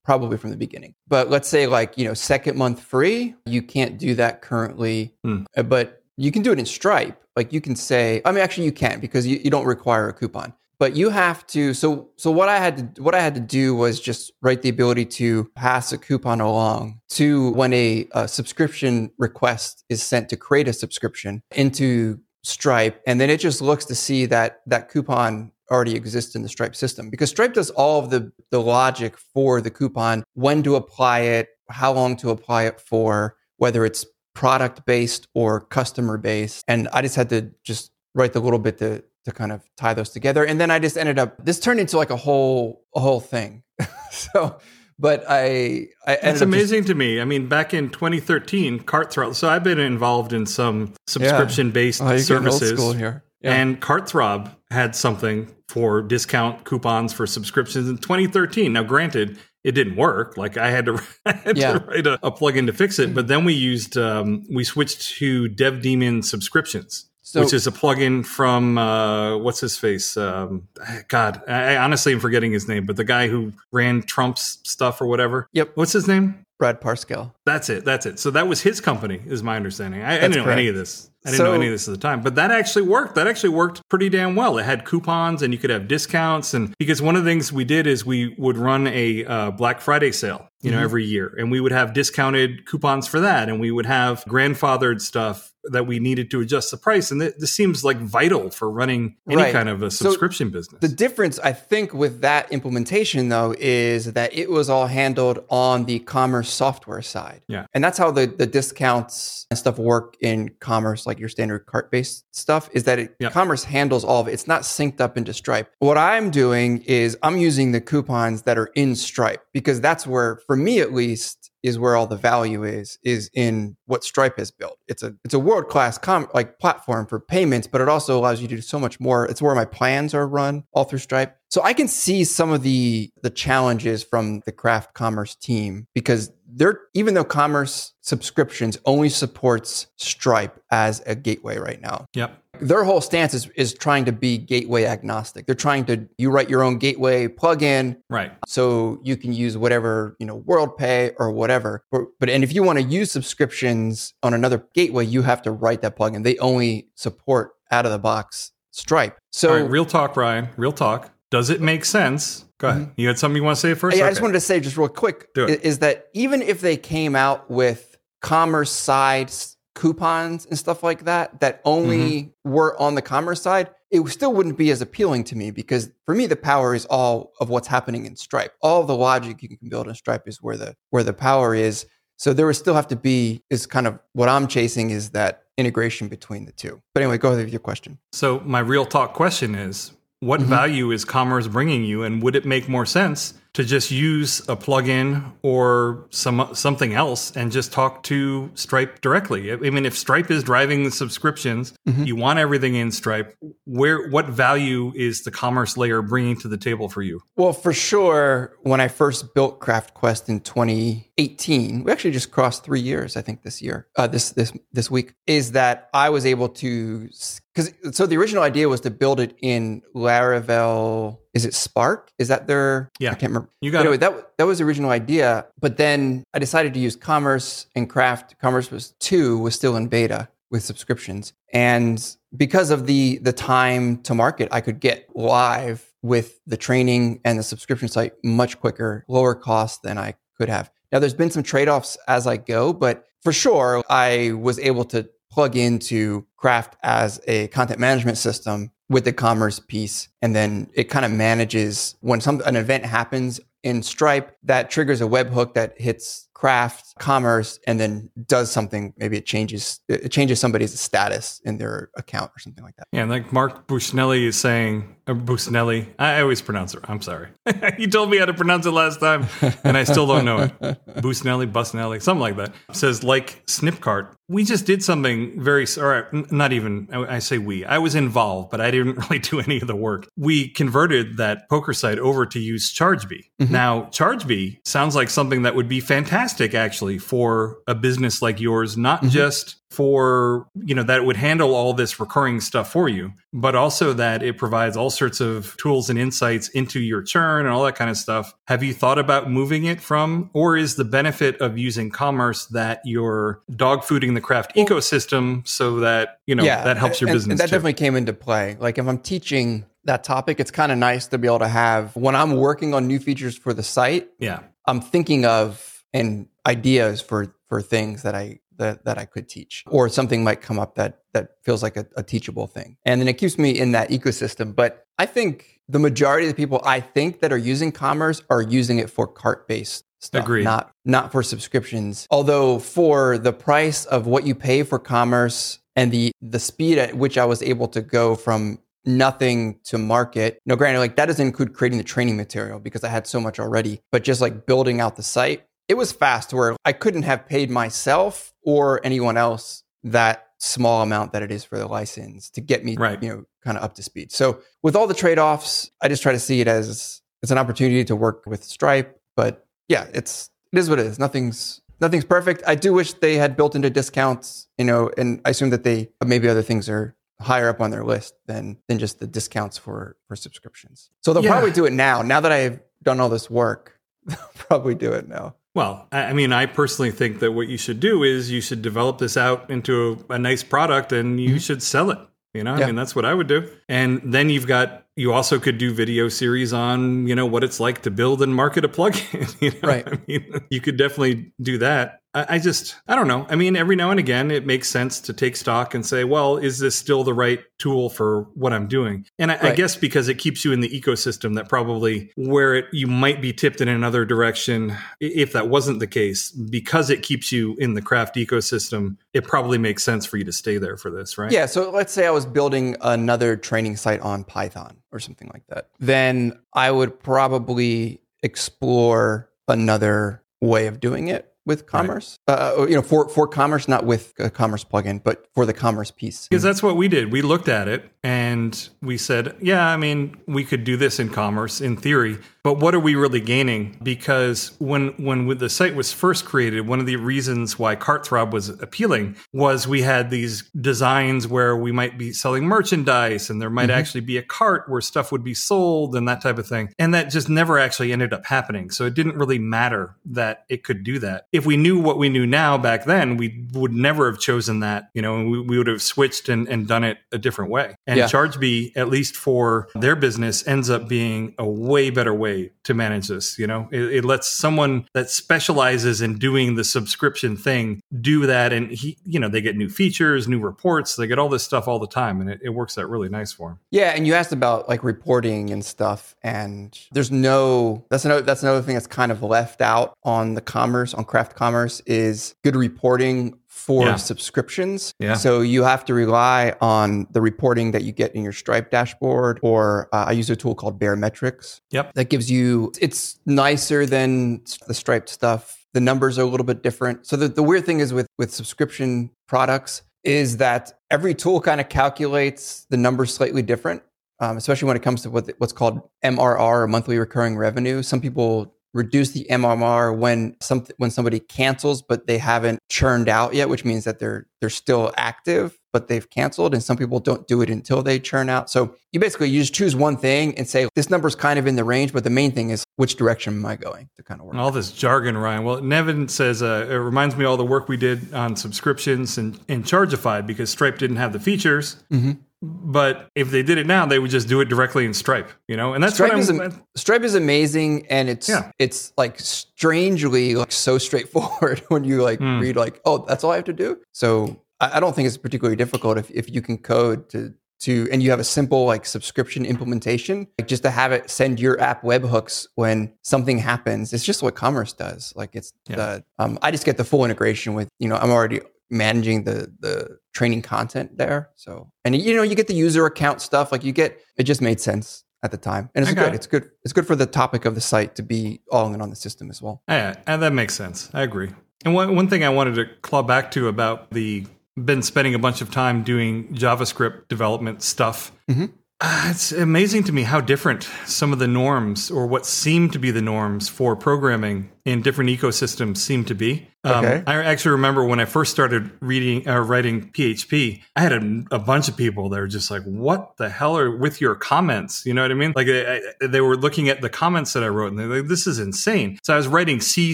Probably from the beginning, but let's say like you know second month free, you can't do that currently. Uh, but you can do it in Stripe. Like you can say, I mean, actually you can't because you, you don't require a coupon, but you have to. So so what I had to what I had to do was just write the ability to pass a coupon along to when a, uh subscription request is sent to create a subscription into Stripe, and then it just looks to see that that coupon already exists in the Stripe system because Stripe does all of the the logic for the coupon, when to apply it, how long to apply it for, whether it's product based or customer based, and I just had to just write the little bit to to kind of tie those together, and then I just ended up this turned into like a whole a whole thing. so, but I I ended It's up just- amazing to me. I mean, back in 2013, Cartthrob. So I've been involved in some subscription based Oh, you're old services. school here. Yeah. And Cartthrob had something for discount coupons for subscriptions in 2013. Now, granted, it didn't work. Like I had to, I had Yeah. to write a, a plugin to fix it. But then we used, um, we switched to DevDemon subscriptions, So- which is a plugin from uh, what's his face? Um, God, I, I honestly am forgetting his name, but the guy who ran Trump's stuff or whatever. Yep. What's his name? Brad Parscale. That's it. That's it. So that was his company, is my understanding. I, I didn't know any of this. I didn't know any of this at the time, but that actually worked. That actually worked pretty damn well. It had coupons and you could have discounts. And because one of the things we did is we would run a uh, Black Friday sale, you know, Mhm. every year, and we would have discounted coupons for that, and we would have grandfathered stuff that we needed to adjust the price. And th- this seems like vital for running any Right. kind of a So subscription business. The difference, I think, with that implementation, though, is that it was all handled on the commerce software side. Yeah. And that's how the, the discounts and stuff work in commerce, like your standard cart based stuff, is that it, Yeah. commerce handles all of it. It's not synced up into Stripe. What I'm doing is I'm using the coupons that are in Stripe because that's where, for me at least, is where all the value is is in what Stripe has built. It's a it's a world class com- like platform for payments, but it also allows you to do so much more. It's where my plans are run all through Stripe. So I can see some of the the challenges from the craft commerce team because they're even though commerce subscriptions only supports Stripe as a gateway right now yep. their whole stance is, is trying to be gateway agnostic. They're trying to you write your own gateway plugin Right. so you can use whatever you know WorldPay or whatever. But, but and if you want to use subscriptions on another gateway, you have to write that plugin. They only support out of the box Stripe. So right. Real talk, Ryan. Real talk. Does it make sense? Go ahead. You had something you want to say first? Mm-hmm. Yeah, I just wanted to say just real quick Do i- it. is that even if they came out with commerce side coupons and stuff like that that only Mm-hmm. were on the commerce side, it still wouldn't be as appealing to me because for me the power is all of what's happening in Stripe. All the logic you can build in Stripe is where the where the power is. So there would still have to be is kind of what I'm chasing is that integration between the two. But anyway, go ahead with your question. So my real talk question is what Mhm. value is commerce bringing you and would it make more sense to just use a plugin or some something else and just talk to Stripe directly? I mean if Stripe is driving the subscriptions, Mhm. you want everything in Stripe, where what value is the commerce layer bringing to the table for you? Well, for sure, when I first built Craft Quest in 2018, we actually just crossed three years, I think, this year, uh, this this this week, is that I was able to because so the original idea was to build it in Laravel. Is it Spark? Is that their? Yeah. I can't remember. You got anyway, it. that that was the original idea, but then I decided to use Commerce and Craft. Commerce was two was still in beta with subscriptions, and because of the the time to market, I could get live with the training and the subscription site much quicker, lower cost than I could have. Now, there's been some trade offs as I go, but for sure, I was able to plug into Craft as a content management system with the commerce piece. And then it kind of manages when some an event happens in Stripe that triggers a webhook that hits Craft commerce and then does something. Maybe it changes it changes somebody's status in their account or something like that. Yeah, like Mark Bushnelli is saying, uh, or Busnelli. I always pronounce it. I'm sorry. he told me how to pronounce it last time, and I still don't know it. Busnelli, Busnelli, something like that. Says like Snipcart. We just did something very, or not even. I I say we. I was involved, but I didn't really do any of the work. We converted that poker site over to use Chargebee. Mm-hmm. Now, Chargebee sounds like something that would be fantastic, actually, for a business like yours, not mm-hmm. just for you know that it would handle all this recurring stuff for you but also that it provides all sorts of tools and insights into your churn and all that kind of stuff have you thought about moving it from or is the benefit of using commerce that you're dog fooding the craft ecosystem so that you know that helps your and- business And that too? definitely came into play. Like if I'm teaching that topic, it's kind of nice to be able to have when I'm working on new features for the site, yeah I'm thinking of and ideas for for things that I that, that I could teach, or something might come up that that feels like a, a teachable thing, and then it keeps me in that ecosystem. But I think the majority of the people I think that are using commerce are using it for cart based stuff, Agreed. not not for subscriptions. Although for the price of what you pay for commerce and the the speed at which I was able to go from nothing to market. No, granted, like that doesn't include creating the training material because I had so much already, but just like building out the site, it was fast where I couldn't have paid myself or anyone else that small amount that it is for the license to get me, Right. you know, kind of up to speed. So with all the trade-offs, I just try to see it as it's an opportunity to work with Stripe, but yeah, it's it is what it is. Nothing's nothing's perfect. I do wish they had built into discounts, you know, and I assume that they maybe other things are higher up on their list than than just the discounts for for subscriptions. So they'll Yeah. probably do it now. Now that I've done all this work, they'll probably do it now. Well, I mean, I personally think that what you should do is you should develop this out into a, a nice product and you should sell it. You know, Mm-hmm. Yeah. I mean, that's what I would do. And then you've got, you also could do video series on, you know, what it's like to build and market a plugin. You know? Right. I mean, you could definitely do that. I, just, I don't know. I mean, every now and again, it makes sense to take stock and say, well, is this still the right tool for what I'm doing? And I, I guess because it keeps you in the ecosystem that probably where it, you might be tipped in another direction if that wasn't the case, because it keeps you in the craft ecosystem, it probably makes sense for you to stay there for this, right? Yeah, so let's say I was building another training site on Python or something like that. Then I would probably explore another way of doing it with commerce. Uh, you know, for for commerce, not with a commerce plugin, but for the commerce piece. Because that's what we did. We looked at it and we said, yeah, I mean, we could do this in commerce in theory, but what are we really gaining? Because when when the site was first created, one of the reasons why Cartthrob was appealing was we had these designs where we might be selling merchandise and there might actually be a cart where stuff would be sold and that type of thing. And that just never actually ended up happening. So it didn't really matter that it could do that. If we knew what we knew now back then, we would never have chosen that, you know, and we, we would have switched and, and done it a different way. And Yeah. ChargeBee, at least for their business, ends up being a way better way to manage this. You know, it, it lets someone that specializes in doing the subscription thing do that. And he, you know, they get new features, new reports, they get all this stuff all the time. And it, it works out really nice for them. Yeah, and you asked about like reporting and stuff, and there's no that's another that's another thing that's kind of left out on the commerce on craft commerce is good reporting for Yeah. subscriptions. Yeah. So you have to rely on the reporting that you get in your Stripe dashboard, or uh, I use a tool called Baremetrics. Yep. That gives you it's nicer than the Stripe stuff. The numbers are a little bit different. So the, the weird thing is with with subscription products is that every tool kind of calculates the numbers slightly different um, especially when it comes to what, what's called MRR, or monthly recurring revenue. Some people reduce the MRR when some when somebody cancels, but they haven't churned out yet, which means that they're they're still active, but they've canceled. And some people don't do it until they churn out. So you basically you just choose one thing and say this number's kind of in the range, but the main thing is which direction am I going to kind of work. All this jargon, Ryan. Well, Nevin says uh, it reminds me of all the work we did on subscriptions and, and Chargify because Stripe didn't have the features. Mhm. But if they did it now, they would just do it directly in Stripe, you know. And that's Stripe what is I'm. am- Stripe is amazing, and it's Yeah. it's like strangely like so straightforward when you like Hmm. read like oh that's all I have to do. So I, I don't think it's particularly difficult if if you can code to to and you have a simple like subscription implementation like just to have it send your app webhooks when something happens. It's just what commerce does. Like it's Yeah. the um, I just get the full integration with you know I'm already managing the the training content there. So and you know you get the user account stuff like you get it just made sense at the time and it's Okay. good. It's good. It's good for the topic of the site to be all in on the system as well. Yeah, and that makes sense. I agree. And one one thing I wanted to claw back to about the been spending a bunch of time doing JavaScript development stuff. Mhm. Uh, it's amazing to me how different some of the norms, or what seem to be the norms for programming in different ecosystems, seem to be. Um, Okay. I actually remember when I first started reading uh, writing PHP, I had a, a bunch of people that were just like, "What the hell are with your comments?" You know what I mean? Like I, I- they were looking at the comments that I wrote, and they're like, "This is insane." So I was writing C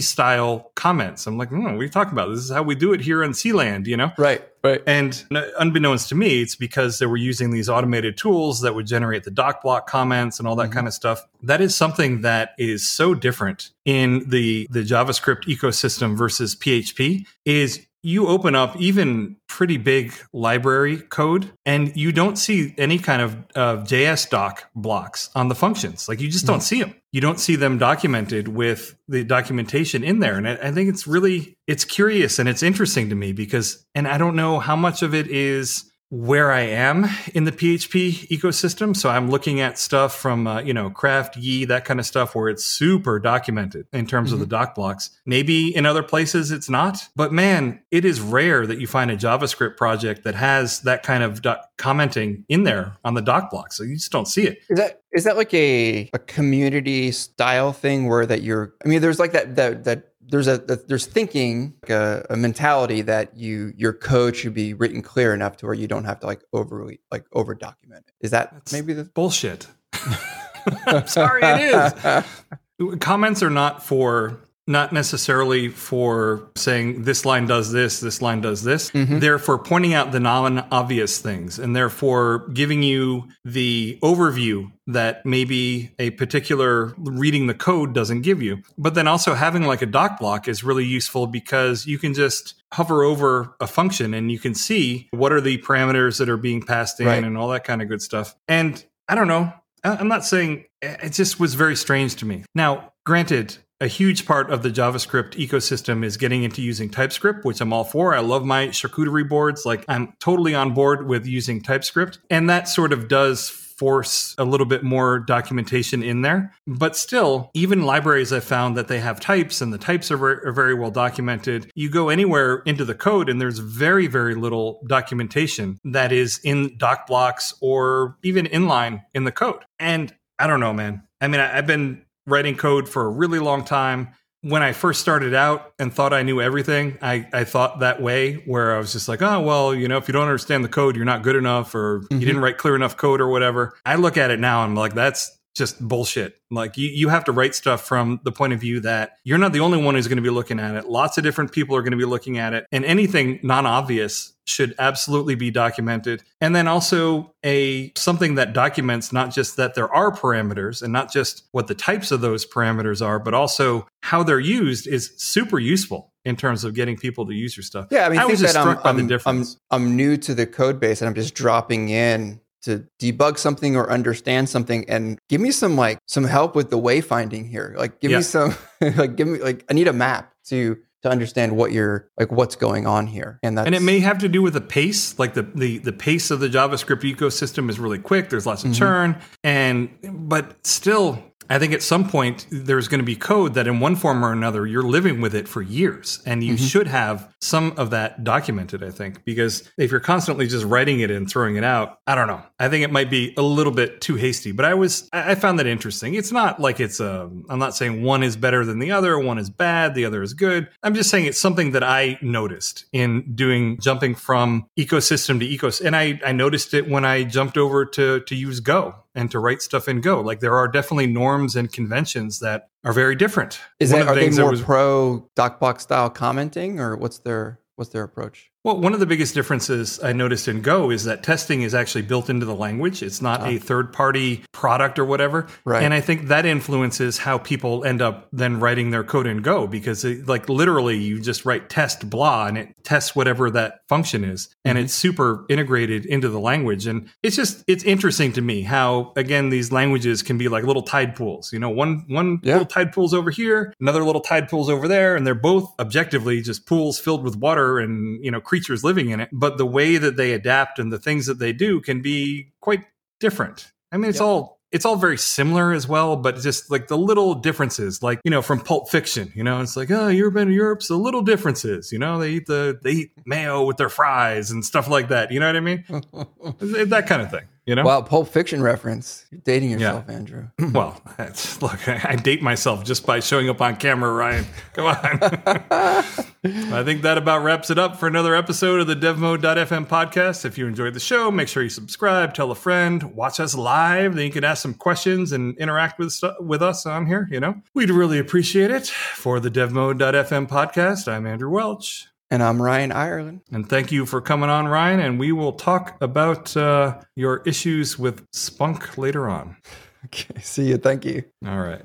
style comments. I'm like, "Hmm, "What are you talking about? This is how we do it here in C land," you know? Right. Right. And unbeknownst to me, it's because they were using these automated tools that would generate the doc block comments and all that Mhm. kind of stuff. That is something that is so different in the the JavaScript ecosystem versus PHP is you open up even pretty big library code and you don't see any kind of uh, JS doc blocks on the functions. Like you just don't see them. You don't see them documented with the documentation in there. And I, I think it's really, it's curious and it's interesting to me because, and I don't know how much of it is where I am in the PHP ecosystem. So I'm looking at stuff from, uh, you know, Craft, Yii, that kind of stuff where it's super documented in terms of the doc blocks. Maybe in other places it's not, but man, it is rare that you find a JavaScript project that has that kind of doc- commenting in there on the doc blocks. So you just don't see it. Is that is that like a a community style thing where that you're? I mean, there's like that that that there's a that there's thinking like a, a mentality that you your code should be written clear enough to where you don't have to like overly like over document it. Is that That's- maybe the Bullshit. I'm sorry, it is. Comments are not for not necessarily for saying this line does this, this line does this. Mm-hmm. They're for pointing out the non obvious things and therefore giving you the overview that maybe a particular reading the code doesn't give you. But then also having like a doc block is really useful because you can just hover over a function and you can see what are the parameters that are being passed in Right. and all that kind of good stuff. And I don't know. I'm not saying it just was very strange to me. Now, granted, a huge part of the JavaScript ecosystem is getting into using TypeScript, which I'm all for. I love my charcuterie boards. Like, I'm totally on board with using TypeScript. And that sort of does force a little bit more documentation in there. But still, even libraries I've found that they have types and the types are very, are very well documented. You go anywhere into the code and there's very, very little documentation that is in doc blocks or even inline in the code. And I don't know, man. I mean, I, I've been writing code for a really long time. When I first started out and thought I knew everything, I, I thought that way, where I was just like, oh, well, you know, if you don't understand the code, you're not good enough, or you mm-hmm. didn't write clear enough code, or whatever. I look at it now and I'm like, that's just bullshit. Like, you, you have to write stuff from the point of view that you're not the only one who's going to be looking at it. Lots of different people are going to be looking at it, and anything non obvious should absolutely be documented and then also a something that documents not just that there are parameters and not just what the types of those parameters are but also how they're used is super useful in terms of getting people to use your stuff Yeah, I mean, I think was just that I'm, struck by the I'm, I'm, difference. I'm new to the code base and I'm just dropping in to debug something or understand something and give me some like some help with the wayfinding here. Like give Yeah. me some like give me like I need a map to to understand what you're like what's going on here. And that's and it may have to do with the pace like the, the the pace of the javascript ecosystem is really quick there's lots of Mhm. churn and but still i think at some point there's going to be code that in one form or another you're living with it for years and you Mhm. should have some of that documented i think because if you're constantly just writing it and throwing it out i don't know. I think it might be a little bit too hasty but i was i I found that interesting. It's not like it's a i'm not saying one is better than the other one is bad the other is good. I'm just saying it's something that i noticed in doing jumping from ecosystem to ecosystem and i i noticed it when i jumped over to to use go and to write stuff in go like there are definitely norms and conventions that are very different is One that of the are they more was- pro docblocks style commenting or what's their what's their approach? Well, one of the biggest differences I noticed in Go is that testing is actually built into the language. It's not a third party product or whatever. Right. And I think that influences how people end up then writing their code in Go because, it, like, literally you just write test blah and it tests whatever that function is. And Mm-hmm. it's super integrated into the language. And it's just, it's interesting to me how, again, these languages can be like little tide pools. You know, one, one Yeah. little tide pool's over here, another little tide pool's over there, and they're both objectively just pools filled with water and, you know, creatures living in it. But the way that they adapt and the things that they do can be quite different. I mean, it's Yep. all it's all very similar as well, but just like the little differences, like you know, from Pulp Fiction, you know, it's like oh, you've been to Europe, so little differences, you know, they eat the they eat mayo with their fries and stuff like that. You know what I mean? that kind of thing. You know? wow, Pulp Fiction reference. You're dating Yeah. yourself, Andrew. Well, look, I, I date myself just by showing up on camera, Ryan. Come on. I think that about wraps it up for another episode of the DevMode.fm podcast. If you enjoyed the show, make sure you subscribe, tell a friend, watch us live. Then you can ask some questions and interact with with us on here. You know, we'd really appreciate it. For the DevMode.fm podcast, I'm Andrew Welch. And I'm Ryan Irelan. And thank you for coming on, Ryan. And we will talk about uh, your issues with Spunk later on. Okay, see you. Thank you. All right.